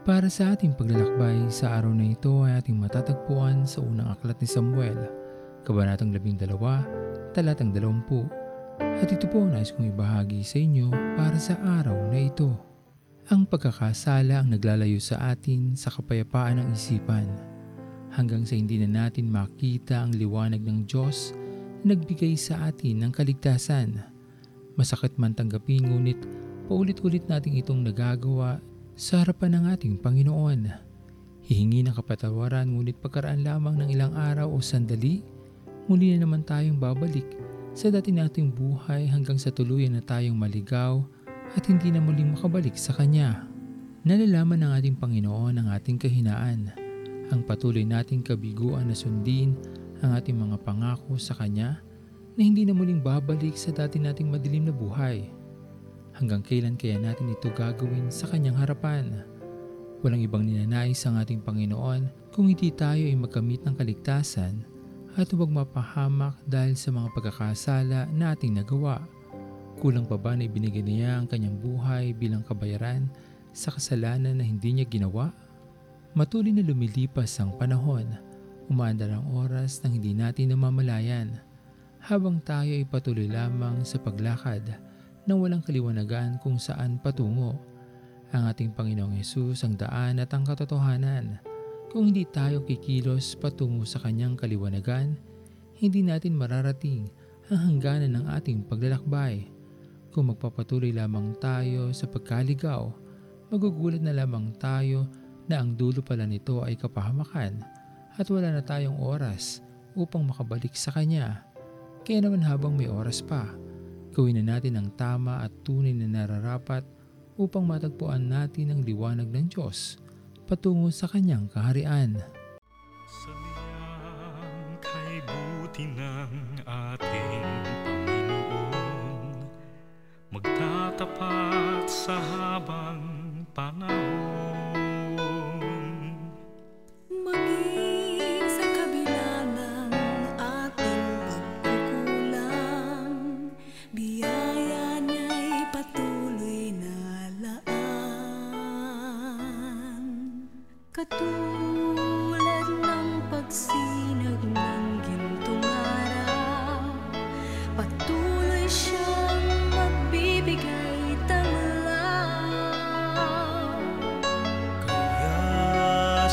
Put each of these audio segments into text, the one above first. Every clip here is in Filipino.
Para sa ating paglalakbay sa araw na ito ay ating matatagpuan sa unang aklat ni Samuel, Kabanatang 12, Talatang 20. At ito po nais kong ibahagi sa inyo para sa araw na ito. Ang pagkakasala ang naglalayo sa atin sa kapayapaan ng isipan hanggang sa hindi na natin makita ang liwanag ng Diyos na nagbigay sa atin ng kaligtasan. Masakit man tanggapin ngunit paulit-ulit nating itong nagagawa sa harapan ng ating Panginoon. Hihingi ng kapatawaran ngunit pagkaraan lamang ng ilang araw o sandali, muli na naman tayong babalik sa dati nating buhay hanggang sa tuluyan na tayong maligaw at hindi na muling makabalik sa Kanya. Nalalaman ng ating Panginoon ang ating kahinaan, ang patuloy nating kabiguan na sundin ang ating mga pangako sa Kanya na hindi na muling babalik sa dati nating madilim na buhay. Hanggang kailan kaya natin ito gagawin sa Kanyang harapan? Walang ibang ninanais ang ating Panginoon kung hindi tayo ay magkamit ng kaligtasan at huwag mapahamak dahil sa mga pagkakasala na ating nagawa. Kulang pa ba na ibinigay niya ang kanyang buhay bilang kabayaran sa kasalanan na hindi niya ginawa? Matuloy na lumilipas ang panahon, umaandar ang oras nang hindi natin namamalayan. Habang tayo ay patuloy lamang sa paglakad na walang kaliwanagan kung saan patungo. Ang ating Panginoong Yesus ang daan at ang katotohanan. Kung hindi tayo kikilos patungo sa kanyang kaliwanagan, hindi natin mararating ang hangganan ng ating paglalakbay. Kung magpapatuloy lamang tayo sa pagkaligaw, magugulat na lamang tayo na ang dulo pala nito ay kapahamakan at wala na tayong oras upang makabalik sa Kanya. Kaya naman habang may oras pa, gawin na natin ang tama at tunay na nararapat upang matagpuan natin ang liwanag ng Diyos patungo sa Kanyang kaharian. Sa liyang kay buti ng ating Panginoon Magtatapat sa habang panahon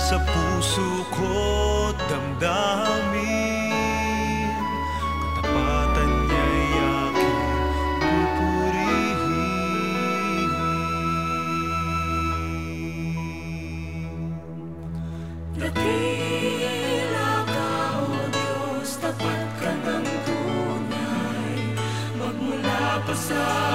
sa puso ko damdamin Katapatan niya'y aking pupurihin Dakila ka, O Diyos, tapat ka ng tunay. Magmula pa sa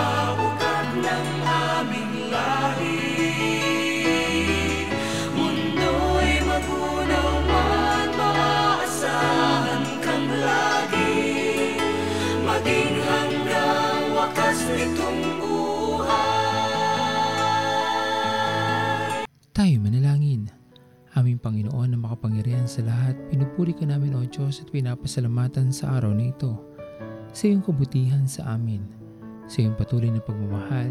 Tayo manalangin. Aming Panginoon na makapangyarihan sa lahat, pinupuri ka namin o Diyos at pinapasalamatan sa araw na ito. Sa iyong kabutihan sa amin, sa iyong patuloy na pagmamahal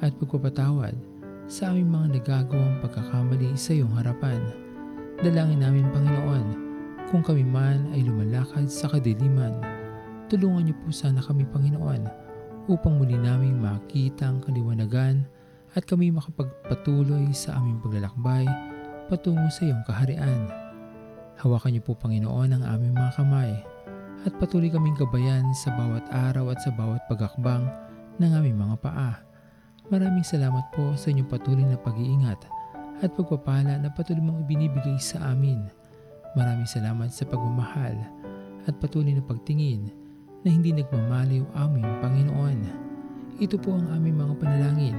at pagpapatawad sa aming mga nagagawang pagkakamali sa iyong harapan. Dalangin namin Panginoon, kung kami man ay lumalakad sa kadiliman, tulungan niyo po sana kami Panginoon upang muli naming makita ang kaliwanagan at kami makapagpatuloy sa aming paglalakbay patungo sa iyong kaharian. Hawakan niyo po Panginoon ang aming mga kamay at patuloy kaming gabayan sa bawat araw at sa bawat pagakbang ng aming mga paa. Maraming salamat po sa inyong patuloy na pag-iingat at pagpapala na patuloy mong ibinibigay sa amin. Maraming salamat sa pagmamahal at patuloy na pagtingin na hindi nagmamaliw aming Panginoon. Ito po ang aming mga panalangin